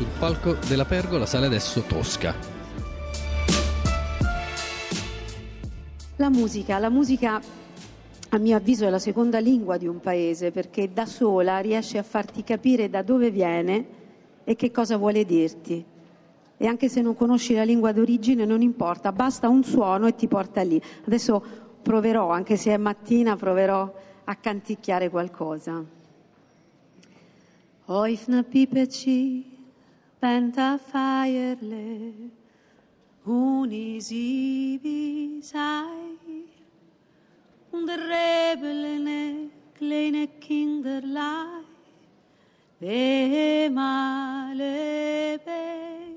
sul palco della Pergola, sale adesso Tosca. La musica, la musica a mio avviso è la seconda lingua di un paese perché da sola riesce a farti capire da dove viene e che cosa vuole dirti. E anche se non conosci la lingua d'origine non importa, basta un suono e ti porta lì. Adesso proverò, anche se è mattina, proverò a canticchiare qualcosa. Oif na pipeci, penta faierle unis ibis ai. Onder rebelen kleine kinderlaai Wemale bij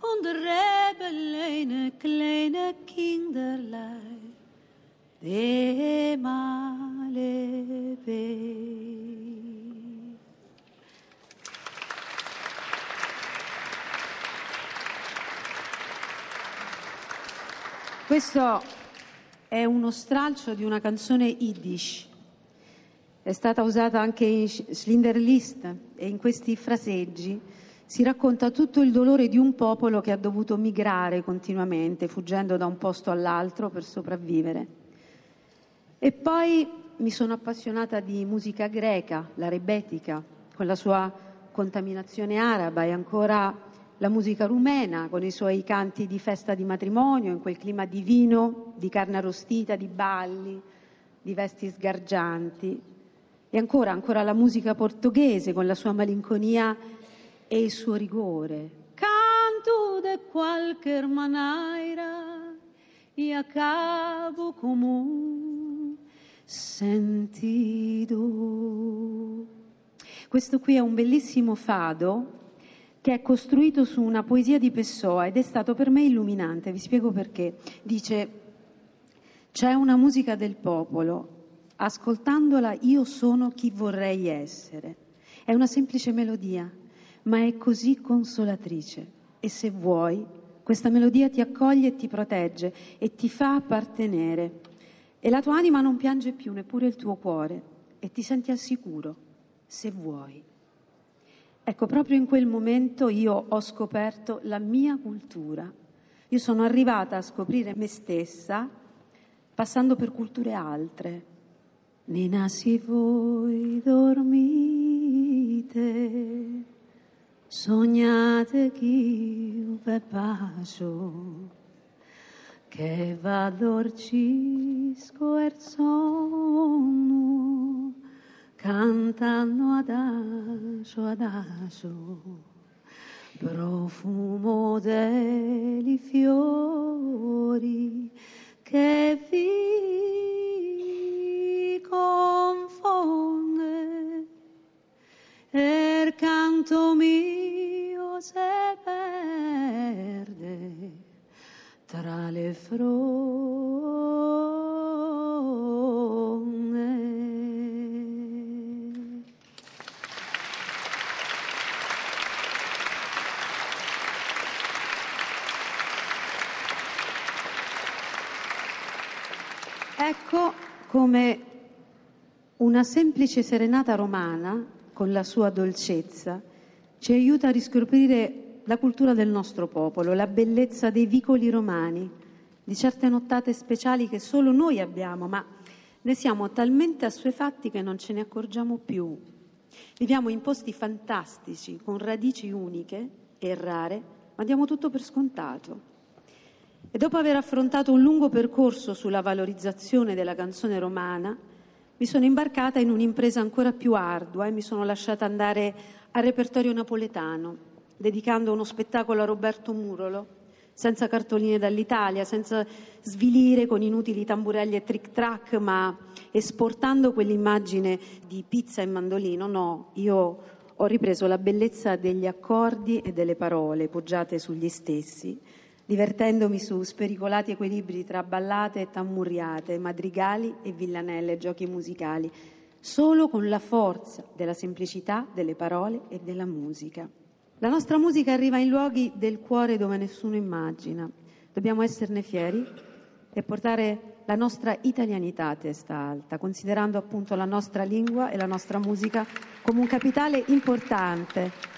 onder rebelen kleine kinderlaai Wemale bij Questo è uno stralcio di una canzone Yiddish. È stata usata anche in Schlinderlist e in questi fraseggi si racconta tutto il dolore di un popolo che ha dovuto migrare continuamente, fuggendo da un posto all'altro per sopravvivere. E poi mi sono appassionata di musica greca, la rebetica, con la sua contaminazione araba e ancora la musica rumena con i suoi canti di festa di matrimonio, in quel clima divino, di carne arrostita, di balli, di vesti sgargianti. E ancora, ancora la musica portoghese con la sua malinconia e il suo rigore. Canto de qualche manaira e a cabo común sentido. Questo qui è un bellissimo fado che è costruito su una poesia di Pessoa ed è stato per me illuminante. Vi spiego perché. Dice, c'è una musica del popolo, ascoltandola io sono chi vorrei essere. È una semplice melodia, ma è così consolatrice e se vuoi, questa melodia ti accoglie e ti protegge e ti fa appartenere. E la tua anima non piange più, neppure il tuo cuore, e ti senti al sicuro, se vuoi. Ecco, proprio in quel momento io ho scoperto la mia cultura. Io sono arrivata a scoprire me stessa passando per culture altre. Nina si voi dormite, sognate chi ve passo, che va dorcisco er sonno cantando adagio adagio profumo dei fiori che vi confonde. Er canto mio se perde tra le fronde Ecco come una semplice serenata romana, con la sua dolcezza, ci aiuta a riscoprire la cultura del nostro popolo, la bellezza dei vicoli romani, di certe nottate speciali che solo noi abbiamo, ma ne siamo talmente assuefatti che non ce ne accorgiamo più. Viviamo in posti fantastici, con radici uniche e rare, ma diamo tutto per scontato. E dopo aver affrontato un lungo percorso sulla valorizzazione della canzone romana, mi sono imbarcata in un'impresa ancora più ardua e mi sono lasciata andare al repertorio napoletano, dedicando uno spettacolo a Roberto Murolo, senza cartoline dall'Italia, senza svilire con inutili tamburelli e trick-track, ma esportando quell'immagine di pizza e mandolino. No, io ho ripreso la bellezza degli accordi e delle parole poggiate sugli stessi, divertendomi su spericolati equilibri tra ballate e tammurriate, madrigali e villanelle, giochi musicali, solo con la forza della semplicità delle parole e della musica. La nostra musica arriva in luoghi del cuore dove nessuno immagina. Dobbiamo esserne fieri e portare la nostra italianità a testa alta, considerando appunto la nostra lingua e la nostra musica come un capitale importante